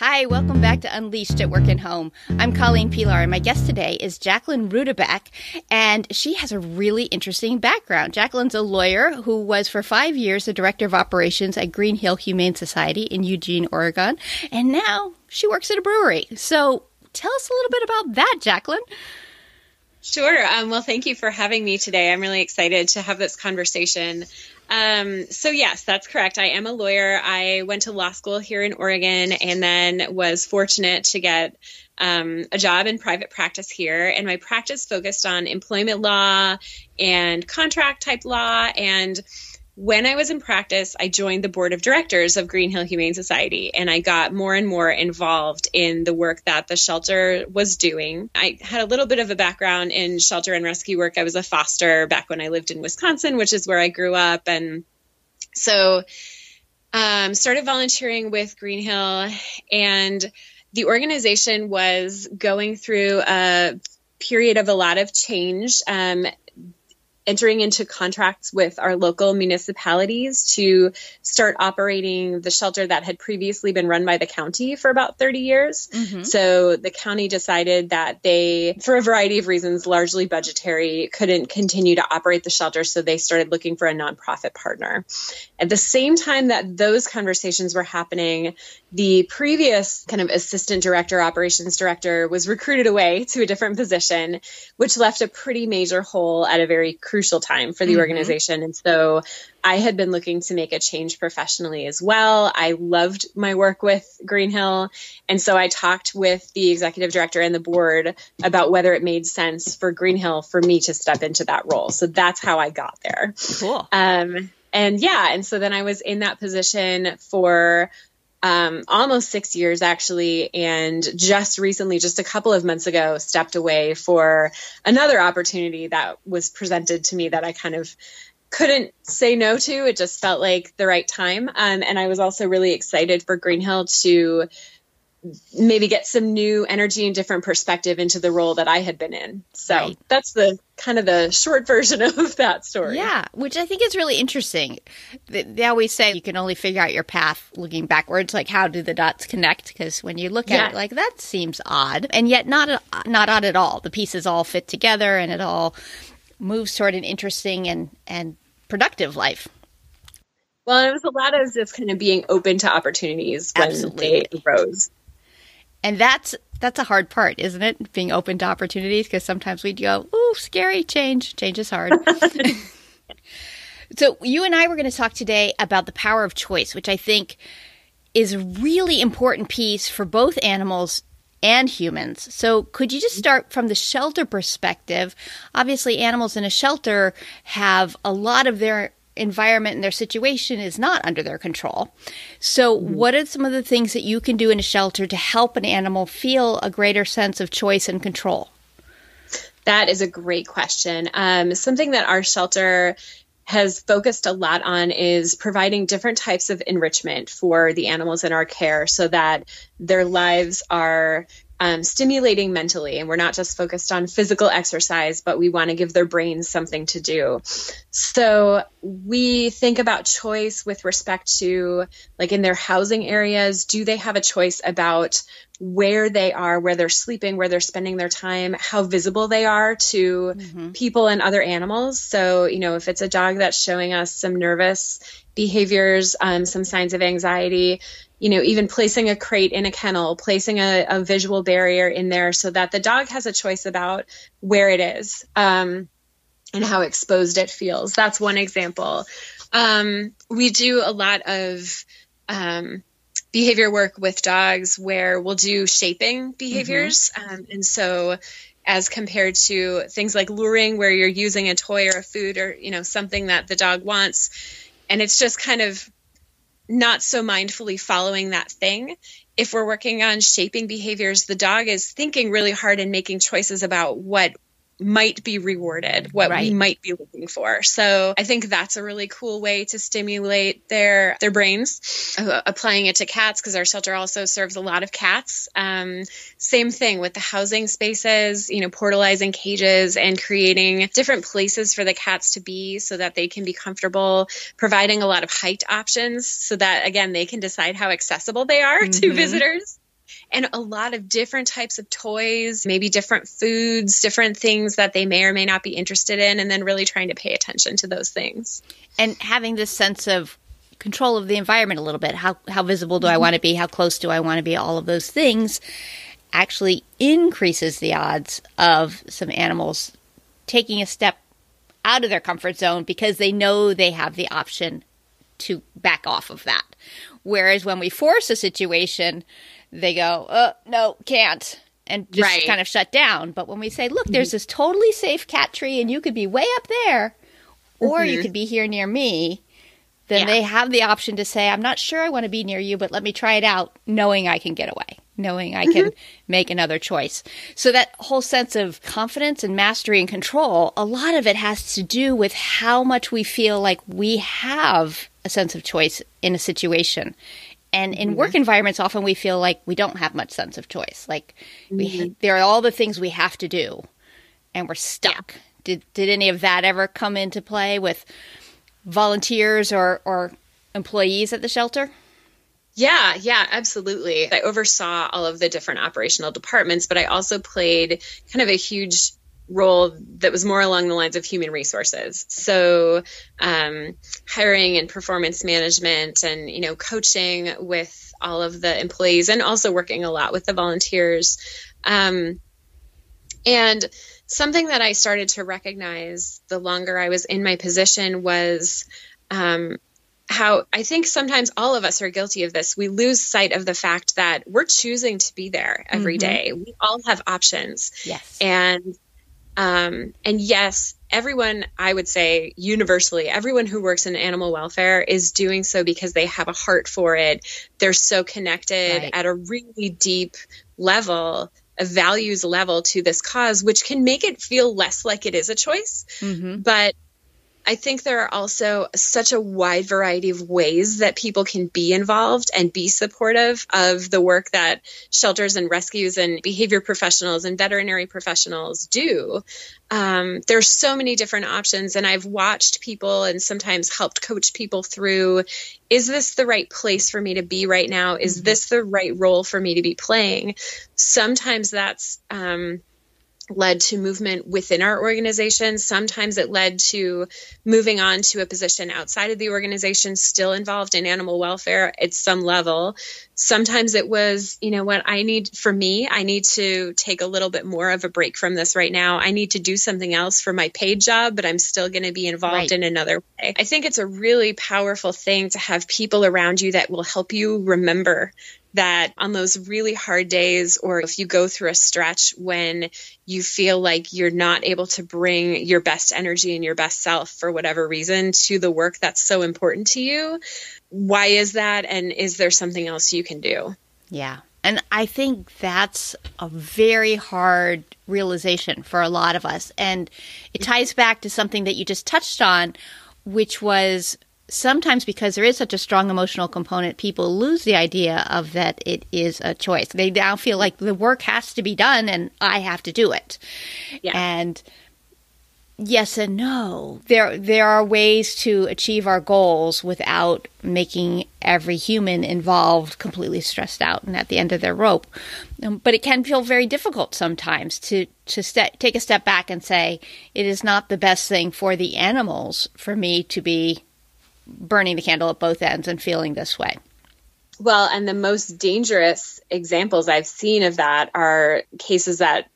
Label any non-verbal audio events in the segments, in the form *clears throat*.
Hi, welcome back to Unleashed at Work and Home. I'm Colleen Pelar, and my guest today is Jacqueline Rudebeck, and she has a really interesting background. Jacqueline's a lawyer who was for five years the director of operations at Greenhill Humane Society in Eugene, Oregon, and now she works at a brewery. So tell us a little bit about that, Jacqueline. Sure. Um, well, thank you for having me today. I'm really excited to have this conversation. Um, so yes, that's correct. I am a lawyer. I went to law school here in Oregon and then was fortunate to get um, a job in private practice here. And my practice focused on employment law and contract type law and when I was in practice, I joined the board of directors of Greenhill Humane Society and I got more and more involved in the work that the shelter was doing. I had a little bit of a background in shelter and rescue work. I was a foster back when I lived in Wisconsin, which is where I grew up. And so um, started volunteering with Greenhill and the organization was going through a period of a lot of change. Um, entering into contracts with our local municipalities to start operating the shelter that had previously been run by the county for about 30 years. Mm-hmm. So the county decided that they, for a variety of reasons, largely budgetary, couldn't continue to operate the shelter. So they started looking for a nonprofit partner. At the same time that those conversations were happening, the previous kind of assistant director, operations director was recruited away to a different position, which left a pretty major hole at a very crucial time for the mm-hmm. organization. And so I had been looking to make a change professionally as well. I loved my work with Greenhill. And so I talked with the executive director and the board about whether it made sense for Greenhill for me to step into that role. So that's how I got there. Cool. Um, and yeah, and so then I was in that position for um, almost six years actually, and just recently, just a couple of months ago, stepped away for another opportunity that was presented to me that I kind of couldn't say no to. It just felt like the right time. Um, and I was also really excited for Greenhill to maybe get some new energy and different perspective into the role that I had been in. So right. that's the kind of the short version *laughs* of that story. Yeah, which I think is really interesting. They, always say you can only figure out your path looking backwards. Like, how do the dots connect? Because when you look at it, like that seems odd, and yet not not odd at all. The pieces all fit together, and it all moves toward an interesting and and productive life. Well, it was a lot of just kind of being open to opportunities when Absolutely. they arose and that's that's a hard part, isn't it? Being open to opportunities because sometimes we'd go, "Ooh, scary change. Change is hard." *laughs* so, you and I were going to talk today about the power of choice, which I think is a really important piece for both animals and humans. So, could you just mm-hmm. start from the shelter perspective? Obviously, animals in a shelter have a lot of their environment and their situation is not under their control. So, mm-hmm. what are some of the things that you can do in a shelter to help an animal feel a greater sense of choice and control? That is a great question. Um, something that our shelter has focused a lot on is providing different types of enrichment for the animals in our care so that their lives are um, stimulating mentally. And we're not just focused on physical exercise, but we want to give their brains something to do. So we think about choice with respect to, like, in their housing areas, do they have a choice about where they are, where they're sleeping, where they're spending their time, how visible they are to mm-hmm. people and other animals? So, you know, if it's a dog that's showing us some nervous behaviors, um, some signs of anxiety, you know, even placing a crate in a kennel, placing a, a, visual barrier in there so that the dog has a choice about where it is um, and how exposed it feels. That's one example. Um, we do a lot of um, behavior work with dogs where we'll do shaping behaviors. Mm-hmm. Um, and so, as compared to things like luring, where you're using a toy or a food or, you know, something that the dog wants, and it's just kind of not so mindfully following that thing. If we're working on shaping behaviors, the dog is thinking really hard and making choices about what might be rewarded, what right. we might be looking for. So I think that's a really cool way to stimulate their their brains. Uh, applying it to cats because our shelter also serves a lot of cats. Um, same thing with the housing spaces, you know, portalizing cages and creating different places for the cats to be so that they can be comfortable. Providing a lot of height options so that again they can decide how accessible they are mm-hmm. to visitors and a lot of different types of toys, maybe different foods, different things that they may or may not be interested in, and then really trying to pay attention to those things. And having this sense of control of the environment a little bit. How how visible do I mm-hmm. want to be? How close do I want to be? All of those things actually increases the odds of some animals taking a step out of their comfort zone because they know they have the option to back off of that. Whereas when we force a situation, they go, "Oh, no, can't." And just Right. kind of shut down. But when we say, look, there's mm-hmm. this totally safe cat tree and you could be way up there, or you mm-hmm. could be here near me, then Yeah. they have the option to say, I'm not sure I want to be near you, but let me try it out, knowing I can get away, knowing I can mm-hmm. make another choice. So that whole sense of confidence and mastery and control, a lot of it has to do with how much we feel like we have a sense of choice in a situation. And in mm-hmm. work environments, often we feel like we don't have much sense of choice. Like we, mm-hmm. there are all the things we have to do, and we're stuck. Did did any of that ever come into play with volunteers or or employees at the shelter? Yeah, yeah, absolutely. I oversaw all of the different operational departments, but I also played kind of a huge role that was more along the lines of human resources. So, um, hiring and performance management and, you know, coaching with all of the employees and also working a lot with the volunteers. Um, and something that I started to recognize the longer I was in my position was um, how I think sometimes all of us are guilty of this. We lose sight of the fact that we're choosing to be there every day. We all have options. Yes. And um, and yes, everyone, I would say universally, everyone who works in animal welfare is doing so because they have a heart for it. They're so connected Right. at a really deep level, a values level to this cause, which can make it feel less like it is a choice. hmm But I think there are also such a wide variety of ways that people can be involved and be supportive of the work that shelters and rescues and behavior professionals and veterinary professionals do. Um, there's so many different options, and I've watched people and sometimes helped coach people through is this the right place for me to be right now? Is this the right role for me to be playing? Sometimes that's um, led to movement within our organization. Sometimes it led to moving on to a position outside of the organization, still involved in animal welfare at some level. Sometimes it was, you know what, I need, for me, I need to take a little bit more of a break from this right now. I need to do something else for my paid job, but I'm still going to be involved Right. in another way. I think it's a really powerful thing to have people around you that will help you remember that on those really hard days, or if you go through a stretch when you feel like you're not able to bring your best energy and your best self for whatever reason to the work that's so important to you, why is that? And is there something else you can do? Yeah. And I think that's a very hard realization for a lot of us. And it ties back to something that you just touched on, which was sometimes because there is such a strong emotional component, people lose the idea of that it is a choice. They now feel like the work has to be done and I have to do it. Yeah. And yes and no. There there are ways to achieve our goals without making every human involved completely stressed out and at the end of their rope. Um, but it can feel very difficult sometimes to to take a step back and say it is not the best thing for the animals for me to be burning the candle at both ends and feeling this way. Well, and the most dangerous examples I've seen of that are cases that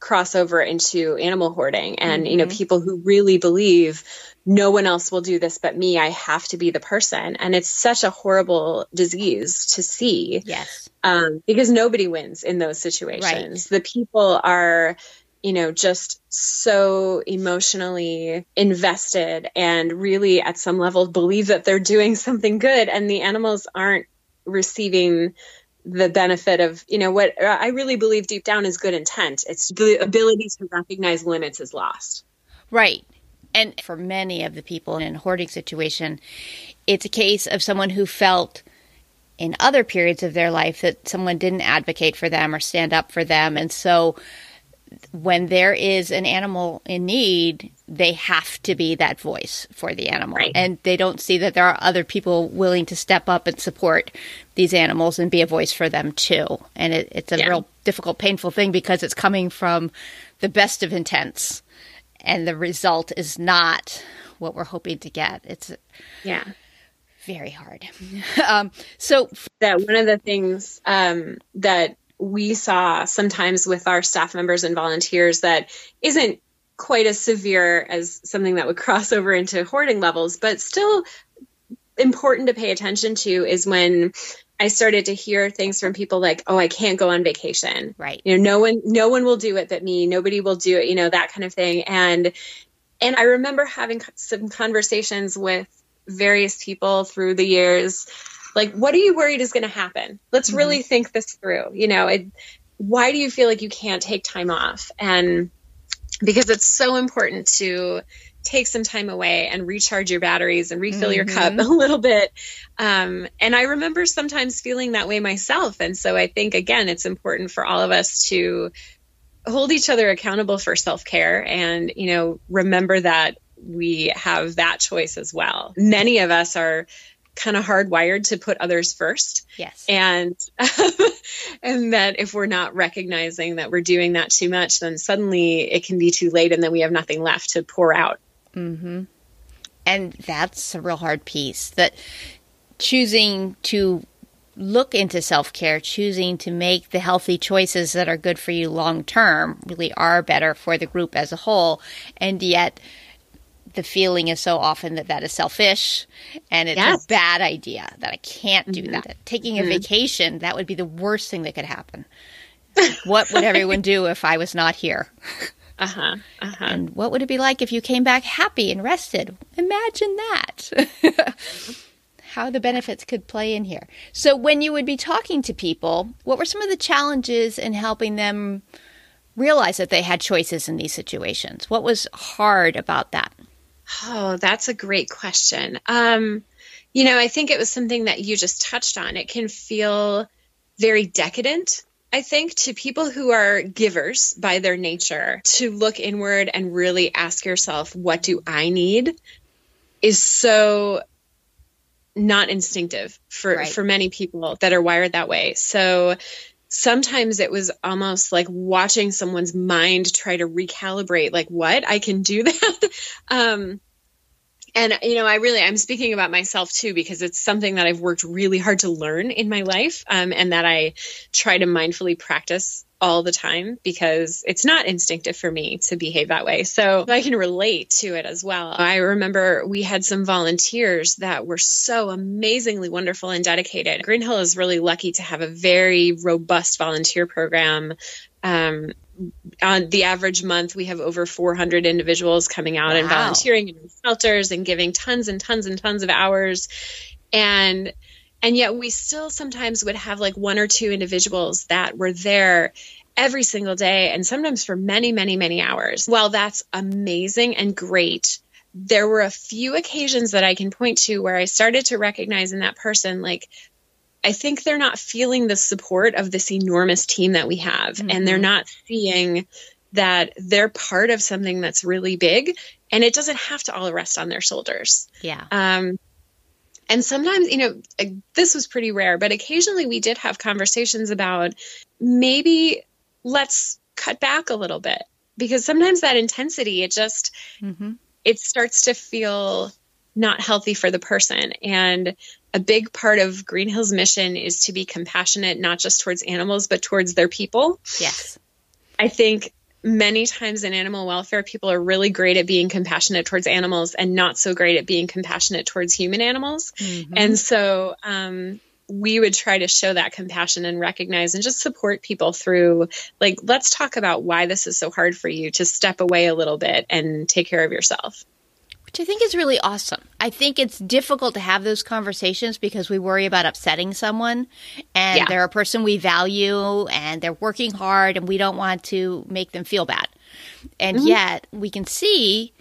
cross over into animal hoarding and you know people who really believe no one else will do this but me i have to be the person and it's such a horrible disease to see Yes. um, because nobody wins in those situations. The people are, you know, just so emotionally invested and really at some level believe that they're doing *laughs* something good, and the animals aren't receiving the benefit of, you know, what I really believe deep down is good intent. It's the ability to recognize limits is lost. Right. And for many of the people in a hoarding situation, it's a case of someone who felt in other periods of their life that someone didn't advocate for them or stand up for them. And so when there is an animal in need, they have to be that voice for the animal. Right. And they don't see that there are other people willing to step up and support these animals and be a voice for them too. And it, it's a Yeah. real difficult, painful thing because it's coming from the best of intents. And the result is not what we're hoping to get. It's Yeah. very hard. *laughs* um, so, that one of the things um, that we saw sometimes with our staff members and volunteers that isn't quite as severe as something that would *laughs* cross over into hoarding levels, but still important to pay attention to is when I started to hear things from people like, "Oh, I can't go on vacation." right. you know no one no one will do it but me nobody will do it you know that kind of thing and and i remember having some conversations with various people through the years like what are you worried is going to happen? Let's really think this through you know it, why do you feel like you can't take time off? And because it's so important to take some time away and recharge your batteries and refill your cup *laughs* a little bit. Um, and I remember sometimes feeling that way myself. And so I think, again, it's important for all of us to hold each other accountable for self care and, you know, remember that we have that choice as well. Many of us are kind of hardwired to put others first Yes. and *laughs* and that if we're not recognizing that we're doing that too much then suddenly it can be too late and then we have nothing left to pour out mm-hmm. And that's a real hard piece that choosing to look into self care, choosing to make the healthy choices that are good for you long term really are better for the group as a whole. And yet, the feeling is so often that that is selfish and it's Yes. a bad idea that I can't do that. Taking a vacation, that would be the worst thing that could happen. *laughs* what would everyone do if I was not here? uh-huh uh-huh And what would it be like if you came back happy and rested? Imagine that. *laughs* How the benefits could play in here. So, when you would be talking to people, what were some of the challenges in helping them realize that they had choices in these situations? What was hard about that? Oh, that's a great question. Um, you know, I think it was something that you just touched on. It can feel very decadent, I think, to people who are givers by their nature to look inward and really ask yourself, what do I need? Is so not instinctive for Right. for many people that are wired that way. So sometimes it was almost like watching someone's mind try to recalibrate like what I can do that. *laughs* um and you know i really i'm speaking about myself too because it's something that i've worked really hard to learn in my life um, and that i try to mindfully practice all the time because it's not instinctive for me to behave that way. So i can relate to it as well. I remember we had some volunteers that were so amazingly wonderful and dedicated. Greenhill is really lucky to have a very robust volunteer program um, on the average month, we have over 400 individuals coming out and volunteering in shelters and giving tons and tons and tons of hours. And and yet we still sometimes would have like one or two individuals that were there every single day and sometimes for many, many, many hours. While that's amazing and great, there were a few occasions that I can point to where I started to recognize in that person like I think they're not feeling the support of this enormous team that we have, and they're not seeing that they're part of something that's really big, and it doesn't have to all rest on their shoulders. Yeah. Um, and sometimes, you know, uh, this was pretty rare, but occasionally we did have conversations about maybe let's cut back a little bit because sometimes that intensity, it just, hmm it starts to feel not healthy for the person. And a big part of Greenhill's mission is to be compassionate, not just towards animals, but towards their people. Yes. I think many times in animal welfare, people are really great at being compassionate towards animals and not so great at being compassionate towards human animals. And so, um, we would try to show that compassion and recognize and just support people through like let's talk about why this is so hard for you to step away a little bit and take care of yourself Which I think is really awesome. I think it's difficult to have those conversations because we worry about upsetting someone and Yeah. they're a person we value and they're working hard and we don't want to make them feel bad. And mm-hmm. yet we can see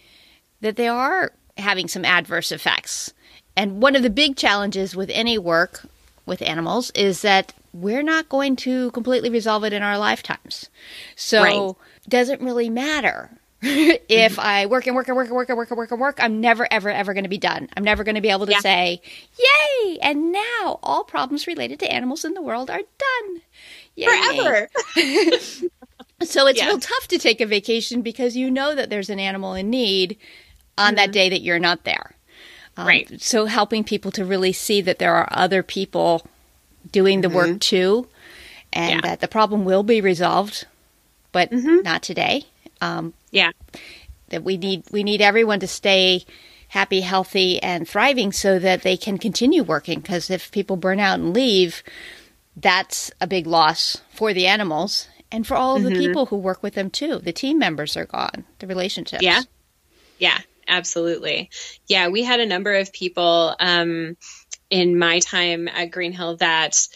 that they are having some adverse effects. And one of the big challenges with any work with animals is that we're not going to completely resolve it in our lifetimes. So right. doesn't really matter. *laughs* if. I work and work and work and work and work and work and work, I'm never, ever, ever going to be done. I'm never going to be able to yeah. say, Yay! And now all problems related to animals in the world are done. Yay. Forever. *laughs* so it's yeah. real tough to take a vacation because you know that there's an animal in need on mm-hmm. that day that you're not there. Um, right. So helping people to really see that there are other people doing the mm-hmm. work too, and yeah. that the problem will be resolved, but mm-hmm. not today. Um, yeah, that we need we need everyone to stay happy, healthy, and thriving so that they can continue working. Because if people burn out and leave, that's a big loss for the animals and for all of the mm-hmm. people who work with them too. The team members are gone, the relationships. Yeah, yeah, absolutely. Yeah, we had a number of people um, in my time at Greenhill that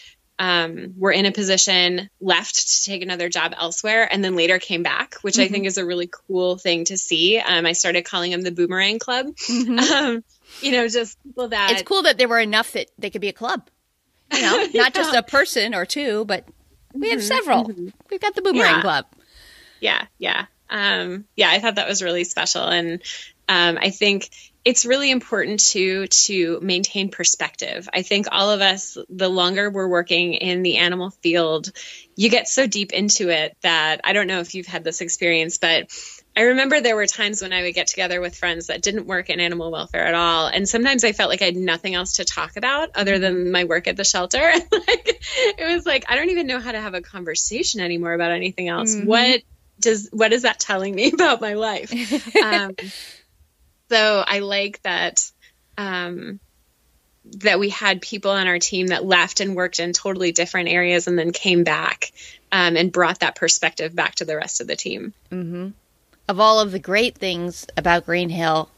um, were in a position left to take another job elsewhere and then later came back, which mm-hmm. I think is a really cool thing to see. Um, I started calling them the Boomerang Club. Mm-hmm. *laughs* Um, you know, just people that. It's cool that there were enough that they could be a club. You know, *laughs* not yeah. just a person or two, but we have mm-hmm. several. Mm-hmm. We've got the Boomerang yeah. Club. Yeah, yeah. Um, yeah, I thought that was really special. And um, I think it's really important to to maintain perspective. I think all of us, the longer we're working in the animal field, you get so deep into it that I don't know if you've had this experience, but I remember there were times when I would get together with friends that didn't work in animal welfare at all, and sometimes I felt like I had nothing else to talk about other than my work at the shelter. *laughs* like it was like I don't even know how to have a conversation anymore about anything else. Mm-hmm. What does what is that telling me *laughs* about my life? *laughs* Um, so I like that um, that we had people on our team that left and worked in totally different areas and then came back um, and brought that perspective back to the rest of the team. Mm-hmm. Of all of the great things about Greenhill,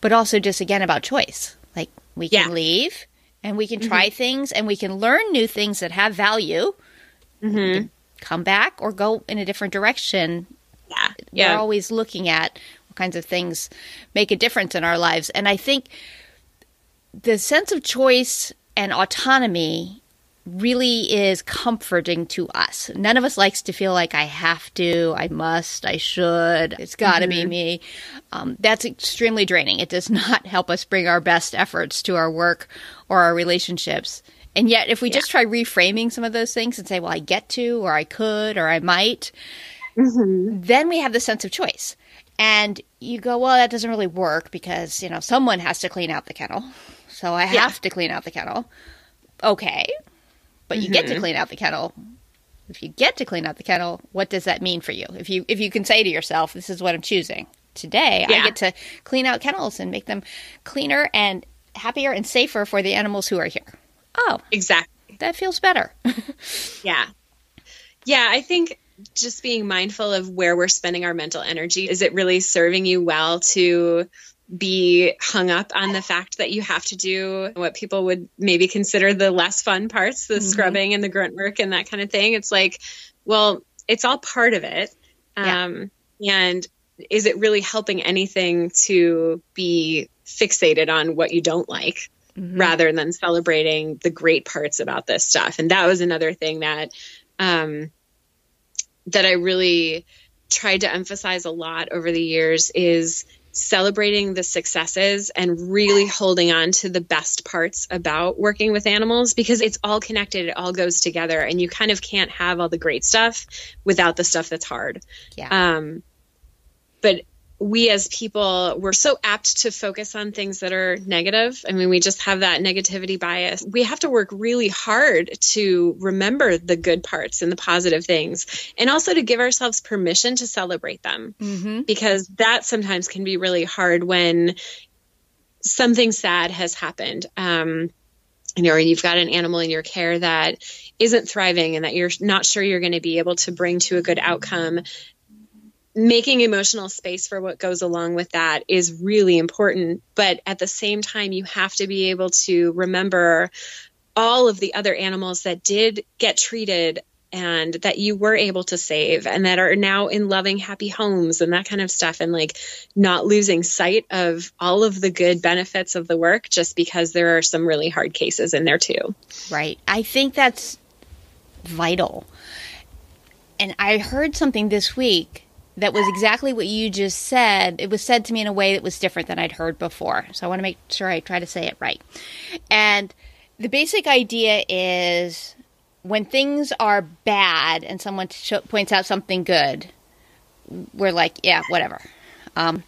but also just again about choice. Like we can yeah. leave and we can mm-hmm. try things and we can learn new things that have value. Mm-hmm. Come back or go in a different direction. Yeah. yeah. We're always looking at kinds of things make a difference in our lives. And I think the sense of choice and autonomy really is comforting to us. None of us likes to feel like I have to, I must, I should, it's got to mm-hmm. be me. Um, that's extremely draining. It does *laughs* not help us bring our best efforts to our work or our relationships. And yet, if we yeah. just try reframing some of those things and say, well, I get to, or I could, or I might, mm-hmm. then we have the sense of choice. And you go, well, that doesn't really work because, you know, someone has to clean out the kennel. So I have to clean out the kennel. Okay. But you mm-hmm. get to mm-hmm. clean out the kennel. If you get to clean out the kennel, what does that mean for you? If you if you can say to yourself, this is what I'm choosing. Today, yeah. I get to clean out kennels and make them cleaner and happier and safer for the animals who are here. Oh. Exactly. That feels better. *laughs* yeah. Yeah, I think just being mindful of where we're spending our mental energy. Is it really serving you well to be hung up on the fact that you have to do what people would maybe consider the less fun parts, the mm-hmm. scrubbing and the grunt work and that kind of thing? It's like, well, it's all part of it. Um, yeah. And is it really helping anything to be fixated on what you don't like? Mm-hmm. rather than celebrating the great parts about this stuff. And that was another thing that um, that I really tried to emphasize a lot over the years is celebrating the successes and really holding on to the best parts about working with animals because it's all connected it all goes together and you kind of can't have all the great stuff without the stuff that's hard. Yeah. Um but we as people we're so apt to focus on things that are negative. I mean we just have that negativity bias. We have to work really hard to remember the good parts and the positive things and also to give ourselves permission to celebrate them. Mm-hmm. because that sometimes can be really hard when something sad has happened. Um, you know, or you've got an animal in your care that isn't thriving and that you're not sure you're going to be able to bring to a good outcome making emotional space for what goes along with that is really important. But at the same time, you have to be able to remember all of the other animals that did get treated and that you were able to save and that are now in loving, happy homes and that kind of stuff. And like not losing sight of all of the good benefits of the work just because there are some really hard cases in there too. Right. I think that's vital. And I heard something this week that was exactly what you just said. It was said to me in a way that was different than I'd heard before. So I want to make sure I try to say it right. And the basic idea is when things are bad and someone sh- points out something good, we're like, yeah, whatever. Um,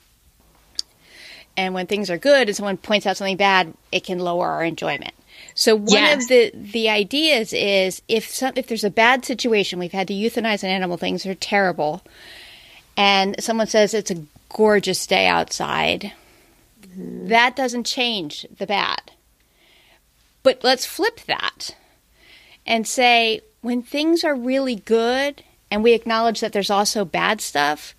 and when things are good and someone points out something bad, it can lower our enjoyment. So one yes. of the the ideas is if some, if there's a bad situation, we've had to euthanize an animal, things are terrible, and someone says it's a gorgeous day outside, mm-hmm. that doesn't change the bad. But let's flip that and say when things are really good and we acknowledge that there's also bad stuff,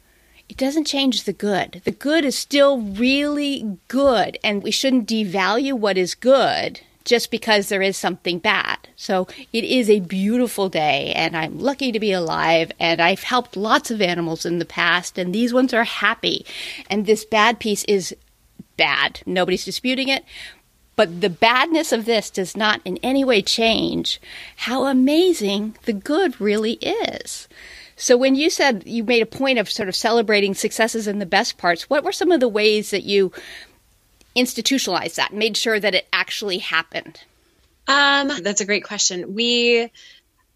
it doesn't change the good. The good is still really good, and we shouldn't devalue what is good just because there is something bad. So it is a beautiful day, and I'm lucky to be alive, and I've helped lots of animals in the past, and these ones are happy. And this bad piece is bad. Nobody's disputing it. But the badness of this does not in any way change how amazing the good really is. So when you said you made a point of sort of celebrating successes and the best parts, what were some of the ways that you institutionalized that, made sure that it actually happened? Um, that's a great question. We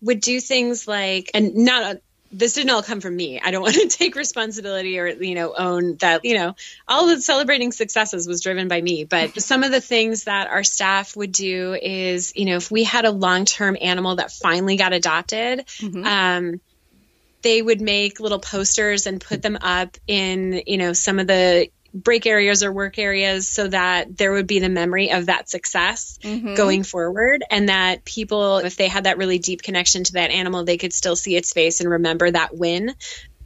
would do things like, and not this didn't all come from me. I don't *laughs* want to take responsibility or, you know, own that, you know, all the celebrating successes was driven by me. But *laughs* some of the things that our staff would do is, you know, if we had a long term animal that finally got adopted, mm-hmm. um, they would make little posters and put them up in, you know, some of the break areas or work areas so that there would be the memory of that success mm-hmm. going forward and that people if they had that really deep connection to that animal they could still see its face and remember that win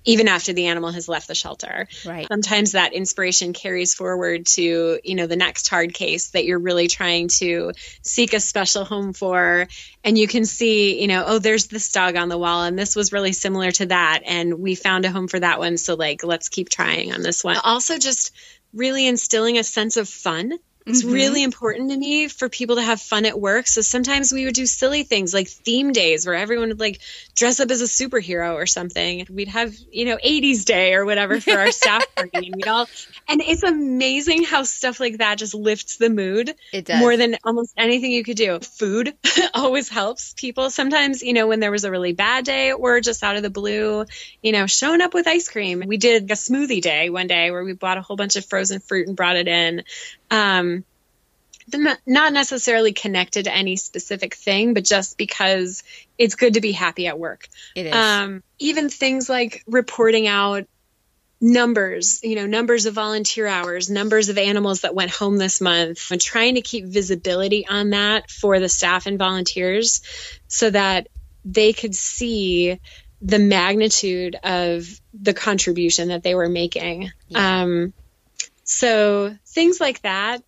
even after the animal has left the shelter. Right. Sometimes that inspiration carries forward to, you know, the next hard case that you're really trying to seek a special home for. And you can see, you know, oh, there's this dog on the wall and this was really similar to that. And we found a home for that one. So like, let's keep trying on this one. Also just really instilling a sense of fun it's mm-hmm. really important to me for people to have fun at work. So sometimes we would do silly things like theme days where everyone would like dress up as a superhero or something. We'd have, you know, 80s day or whatever for our staff *laughs* party and we'd all and it's amazing how stuff like that just lifts the mood. It does. More than almost anything you could do. Food *laughs* always helps people. Sometimes, you know, when there was a really bad day or just out of the blue, you know, showing up with ice cream. We did a smoothie day one day where we bought a whole bunch of frozen fruit and brought it in. Um, not necessarily connected to any specific thing, but just because it's good to be happy at work. It is. Um, even things like reporting out numbers, you know, numbers of volunteer hours, numbers of animals that went home this month, and trying to keep visibility on that for the staff and volunteers so that they could see the magnitude of the contribution that they were making. Yeah. Um, so things like that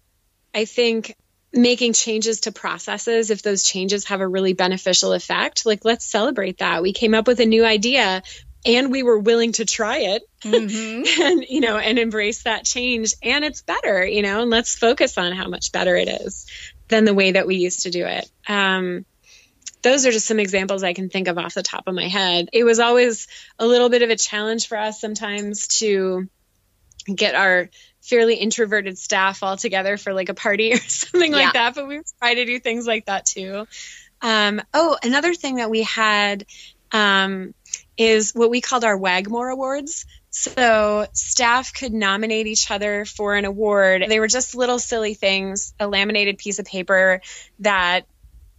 I think making changes to processes, if those changes have a really beneficial effect, like let's celebrate that. We came up with a new idea and we were willing to try it mm-hmm. *laughs* and you know and embrace that change and it's better you know and let's focus on how much better it is than the way that we used to do it um, those are just some examples I can think of off the top of my head. It was always a little bit of a challenge for us sometimes to get our fairly introverted staff all together for like a party *laughs* or something yeah. like that. But we try to do things like that too. Um, oh, another thing that we had um, is what we called our Wagmore Awards. So staff could nominate each other for an award. They were just little silly things, a laminated piece of paper that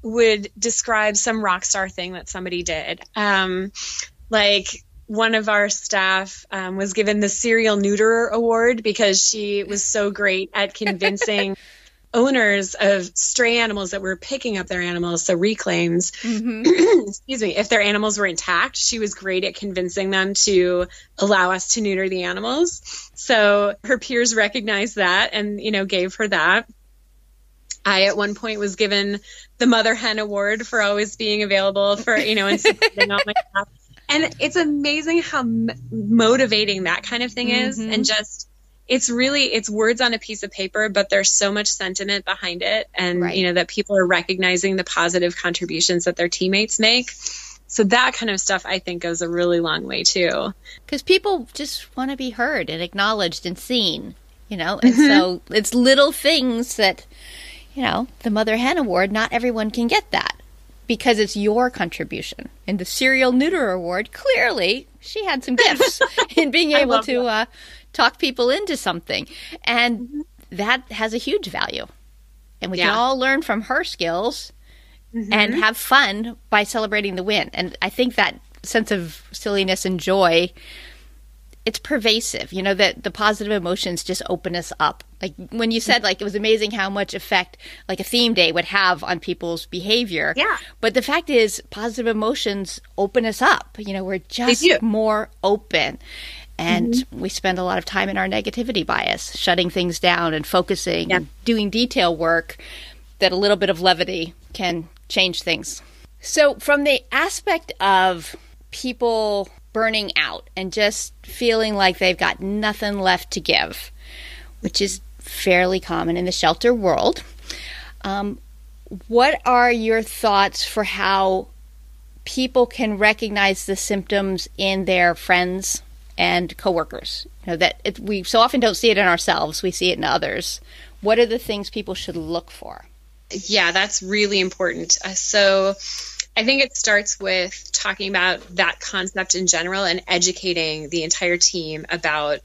would describe some rock star thing that somebody did. Um, like one of our staff um, was given the serial neuterer award because she was so great at convincing *laughs* owners of stray animals that were picking up their animals, so reclaims, mm-hmm. *clears throat* excuse me, if their animals were intact, she was great at convincing them to allow us to neuter the animals. So her peers recognized that and, you know, gave her that. I at one point was given the mother hen award for always being available for you know and supporting all my *laughs* staff. And it's amazing how m- motivating that kind of thing is, Mhm. and just it's really it's words on a piece of paper, but there's so much sentiment behind it, and Right. you know that people are recognizing the positive contributions that their teammates make. So that kind of stuff I think goes a really long way too. because people just want to be heard and acknowledged and seen, you know. And so it's little things that, you know, the Mother Hen Award. Not everyone can get that because it's your contribution. And the Serial Neuter Award, clearly, she had some gifts *laughs* in being able to uh, talk people into something, and that has a huge value. And we can all learn from her skills and have fun by celebrating the win. And I think that sense of silliness and joy it's pervasive you know that the positive emotions just open us up. Like when you said like it was amazing how much effect like a theme day would have on people's behavior. Yeah. but the fact is positive emotions open us up. You know we're just more open. And mm-hmm. we spend a lot of time in our negativity bias shutting things down and focusing Yeah. and doing detail work that a little bit of levity can change things. So from the aspect of people burning out and just feeling like they've got nothing left to give, which is fairly common in the shelter world. Um, what are your thoughts for how people can recognize the symptoms in their friends and coworkers? You know that it, we so often don't see it in ourselves; we see it in others. What are the things people should look for? Yeah, that's really important. Uh, so I think it starts with talking about that concept in general and educating the entire team about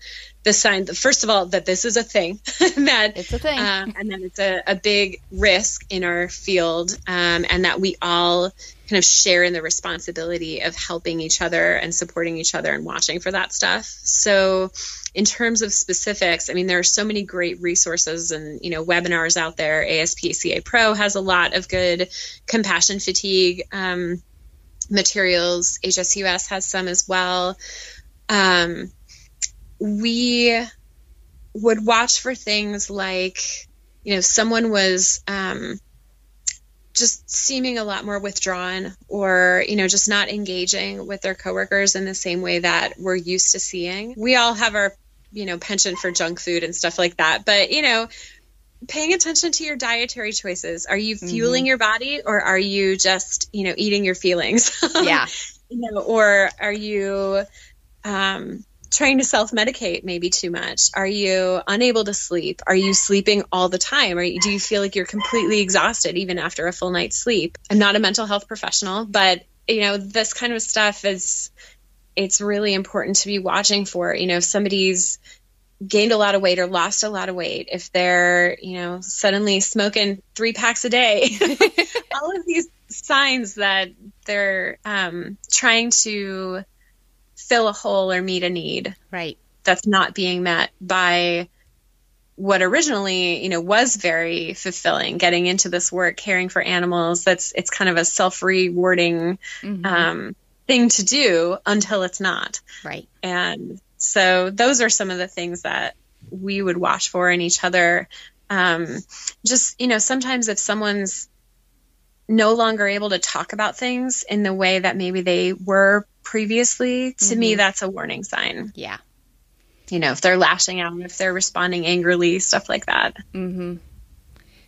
the sign. First of all, that this is a thing, *laughs* that It's a thing. um, and that it's a, a big risk in our field, um, and that we all kind of share in the responsibility of helping each other and supporting each other and watching for that stuff. So, in terms of specifics, I mean, there are so many great resources and you know webinars out there. ASPCA Pro has a lot of good compassion fatigue um, materials. HSUS has some as well. Um, we would watch for things like, you know, someone was um, just seeming a lot more withdrawn or, you know, just not engaging with their coworkers in the same way that we're used to seeing. We all have our, you know, penchant for junk food and stuff like that. But, you know, paying attention to your dietary choices. Are you fueling your body or are you just, you know, eating your feelings? *laughs* yeah, you know, or are you um, trying to self medicate maybe too much? Are you unable to sleep? Are you sleeping all the time? Or do you feel like you're completely exhausted even after a full night's sleep? I'm not a mental health professional, but you know, this kind of stuff is it's really important to be watching for. You know, if somebody's gained a lot of weight or lost a lot of weight, if they're, you know, suddenly smoking three packs a day, *laughs* all of these signs that they're um, trying to fill a hole or meet a need right. that's not being met by what originally you know was very fulfilling getting into this work caring for animals that's it's kind of a self-rewarding Mhm. um, thing to do until it's not right. and so those are some of the things that we would watch for in each other. Um, just, you know, sometimes if someone's no longer able to talk about things in the way that maybe they were previously, to me, that's a warning sign. Yeah. You know, if they're lashing out, if they're responding angrily, stuff like that. Mm-hmm.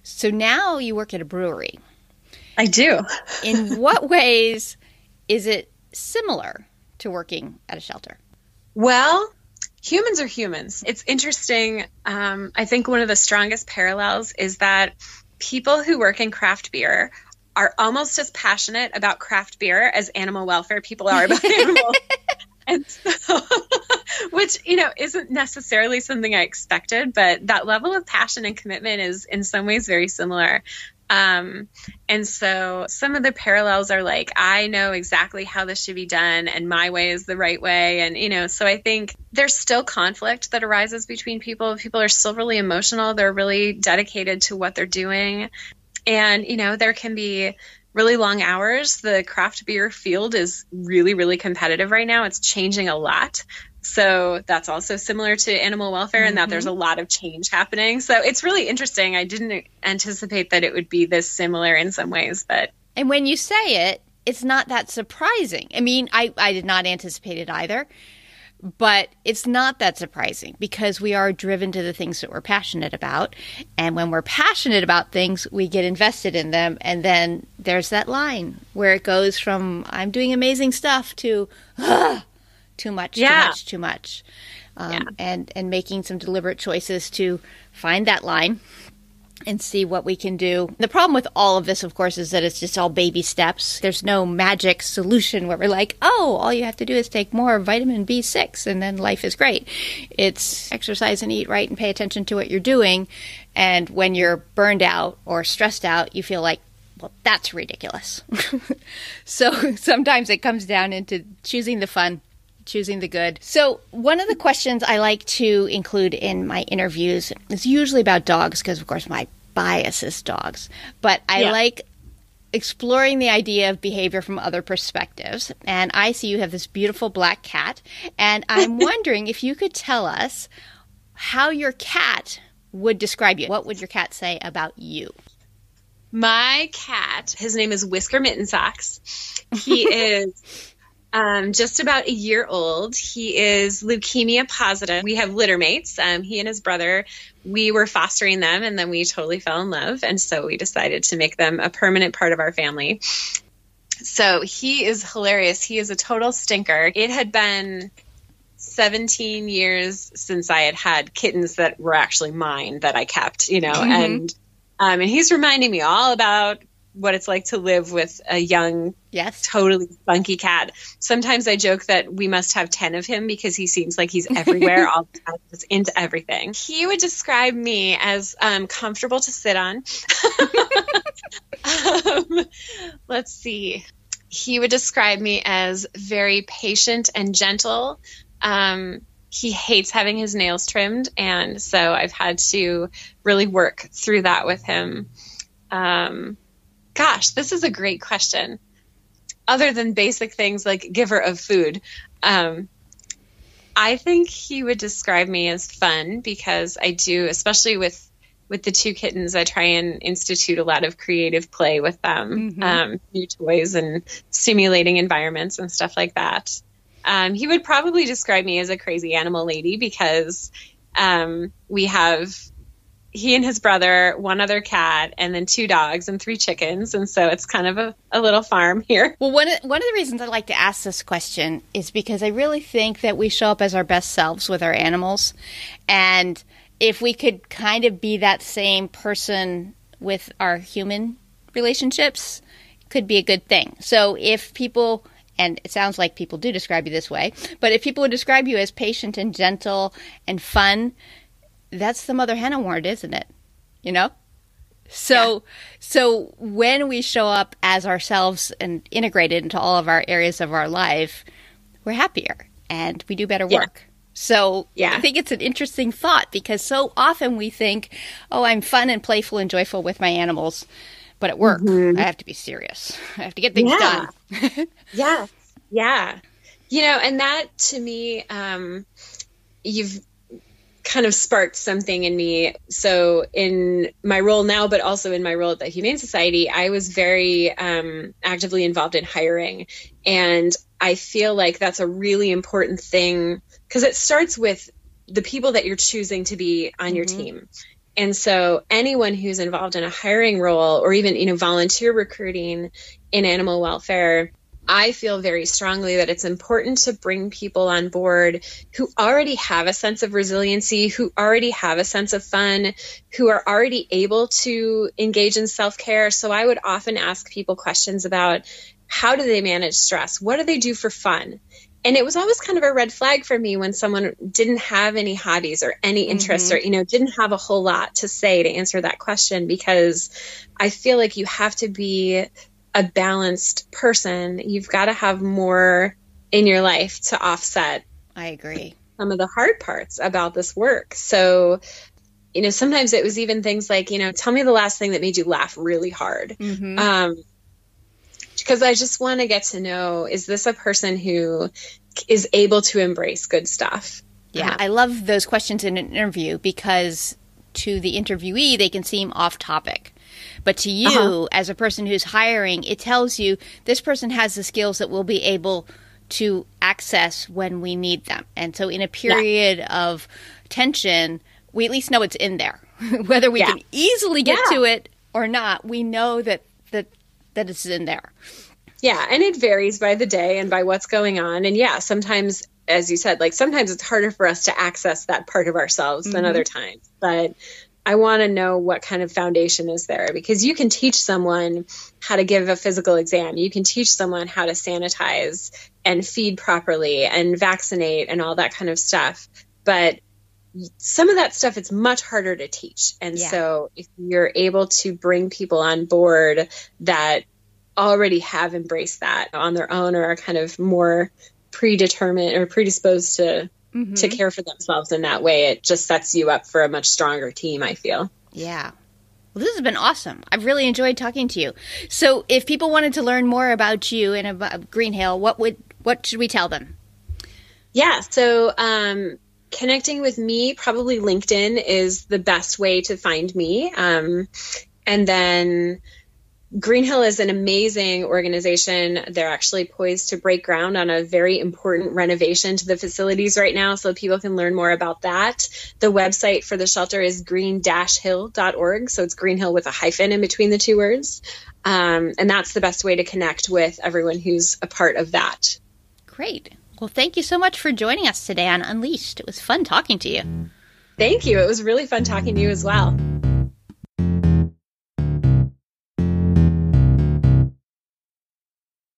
So now you work at a brewery. I do. In *laughs* what ways is it similar to working at a shelter? Well, humans are humans. It's interesting. Um, I think one of the strongest parallels is that people who work in craft beer are almost as passionate about craft beer as animal welfare people are about animals. *laughs* And so, *laughs* which, you know, isn't necessarily something I expected, but that level of passion and commitment is in some ways very similar. Um, and so some of the parallels are like, I know exactly how this should be done, and my way is the right way. And, you know, so I think there's still conflict that arises between people. People are still really emotional, they're really dedicated to what they're doing. And, you know, there can be really long hours. The craft beer field is really, really competitive right now. It's changing a lot So that's also similar to animal welfare mm-hmm. in that there's a lot of change happening. So it's really interesting. I didn't anticipate that it would be this similar in some ways, but. And when you say it, it's not that surprising. I mean, I, I did not anticipate it either. But it's not that surprising because we are driven to the things that we're passionate about. And when we're passionate about things, we get invested in them. And then there's that line where it goes from, I'm doing amazing stuff to, too much, yeah. too much, too much. Um, yeah. and, and making some deliberate choices to find that line and see what we can do. The problem with all of this, of course, is that it's just all baby steps. There's no magic solution where we're like, oh, all you have to do is take more vitamin B6 and then life is great. It's exercise and eat right and pay attention to what you're doing. And when you're burned out or stressed out, you feel like, well, that's ridiculous. *laughs* so sometimes it comes down into choosing the fun choosing the good. So, one of the questions I like to include in my interviews is usually about dogs because, of course, my bias is dogs. But I yeah. like exploring the idea of behavior from other perspectives. And I see you have this beautiful black cat. And I'm *laughs* wondering if you could tell us how your cat would describe you. What would your cat say about you? My cat, his name is Whisker Mitten Socks. He *laughs* is um, just about a year old. He is leukemia positive. We have littermates. Um, he and his brother, we were fostering them and then we totally fell in love. And so we decided to make them a permanent part of our family. So he is hilarious. He is a total stinker. It had been 17 years since I had had kittens that were actually mine that I kept, you know, mm-hmm. and um, and he's reminding me all about what it's like to live with a young, yes, totally funky cat. Sometimes I joke that we must have 10 of him because he seems like he's everywhere *laughs* all the time, just into everything. He would describe me as um, comfortable to sit on. *laughs* um, let's see. He would describe me as very patient and gentle. Um, he hates having his nails trimmed, and so I've had to really work through that with him. Um, Gosh, this is a great question. Other than basic things like giver of food, um, I think he would describe me as fun because I do, especially with with the two kittens, I try and institute a lot of creative play with them, mm-hmm. um, new toys and stimulating environments and stuff like that. Um, he would probably describe me as a crazy animal lady because um, we have he and his brother, one other cat, and then two dogs and three chickens. And so it's kind of a, a little farm here. Well, one of, one of the reasons I like to ask this question is because I really think that we show up as our best selves with our animals. And if we could kind of be that same person with our human relationships, could be a good thing. So if people and it sounds like people do describe you this way, but if people would describe you as patient and gentle and fun, that's the mother hen award, isn't it? You know? So yeah. so when we show up as ourselves and integrated into all of our areas of our life, we're happier and we do better work. Yeah. So yeah. I think it's an interesting thought because so often we think, "Oh, I'm fun and playful and joyful with my animals." But at work, mm-hmm. I have to be serious. I have to get things yeah. done. *laughs* yeah. Yeah. You know, and that to me um you've kind of sparked something in me. So, in my role now, but also in my role at the Humane Society, I was very um, actively involved in hiring. And I feel like that's a really important thing because it starts with the people that you're choosing to be on mm-hmm. your team. And so anyone who's involved in a hiring role or even, you know, volunteer recruiting in animal welfare, I feel very strongly that it's important to bring people on board who already have a sense of resiliency, who already have a sense of fun, who are already able to engage in self care. So I would often ask people questions about how do they manage stress? What do they do for fun? And it was always kind of a red flag for me when someone didn't have any hobbies or any interests mm-hmm. or, you know, didn't have a whole lot to say to answer that question because I feel like you have to be a balanced person, you've got to have more in your life to offset. I agree. Some of the hard parts about this work. So, you know, sometimes it was even things like, you know, tell me the last thing that made you laugh really hard. Mm-hmm. Um, because I just want to get to know is this a person who is able to embrace good stuff? Yeah, uh-huh. I love those questions in an interview because to the interviewee, they can seem off topic. But to you, uh-huh. as a person who's hiring, it tells you this person has the skills that we'll be able to access when we need them. And so, in a period yeah. of tension, we at least know it's in there. *laughs* Whether we yeah. can easily get yeah. to it or not, we know that that that it's in there. Yeah, and it varies by the day and by what's going on. And yeah, sometimes as you said, like sometimes it's harder for us to access that part of ourselves mm-hmm. than other times. But I want to know what kind of foundation is there because you can teach someone how to give a physical exam. You can teach someone how to sanitize and feed properly and vaccinate and all that kind of stuff. But some of that stuff it's much harder to teach. And yeah. so if you're able to bring people on board that already have embraced that on their own or are kind of more predetermined or predisposed to mm-hmm. to care for themselves in that way, it just sets you up for a much stronger team, I feel. Yeah. Well, this has been awesome. I've really enjoyed talking to you. So, if people wanted to learn more about you and about Greenhill, what would what should we tell them? Yeah, so um, connecting with me, probably LinkedIn is the best way to find me. Um, and then Greenhill is an amazing organization. They're actually poised to break ground on a very important renovation to the facilities right now, so people can learn more about that. The website for the shelter is green-hill.org, so it's Greenhill with a hyphen in between the two words. Um, and that's the best way to connect with everyone who's a part of that. Great. Well, thank you so much for joining us today on Unleashed. It was fun talking to you. Thank you. It was really fun talking to you as well.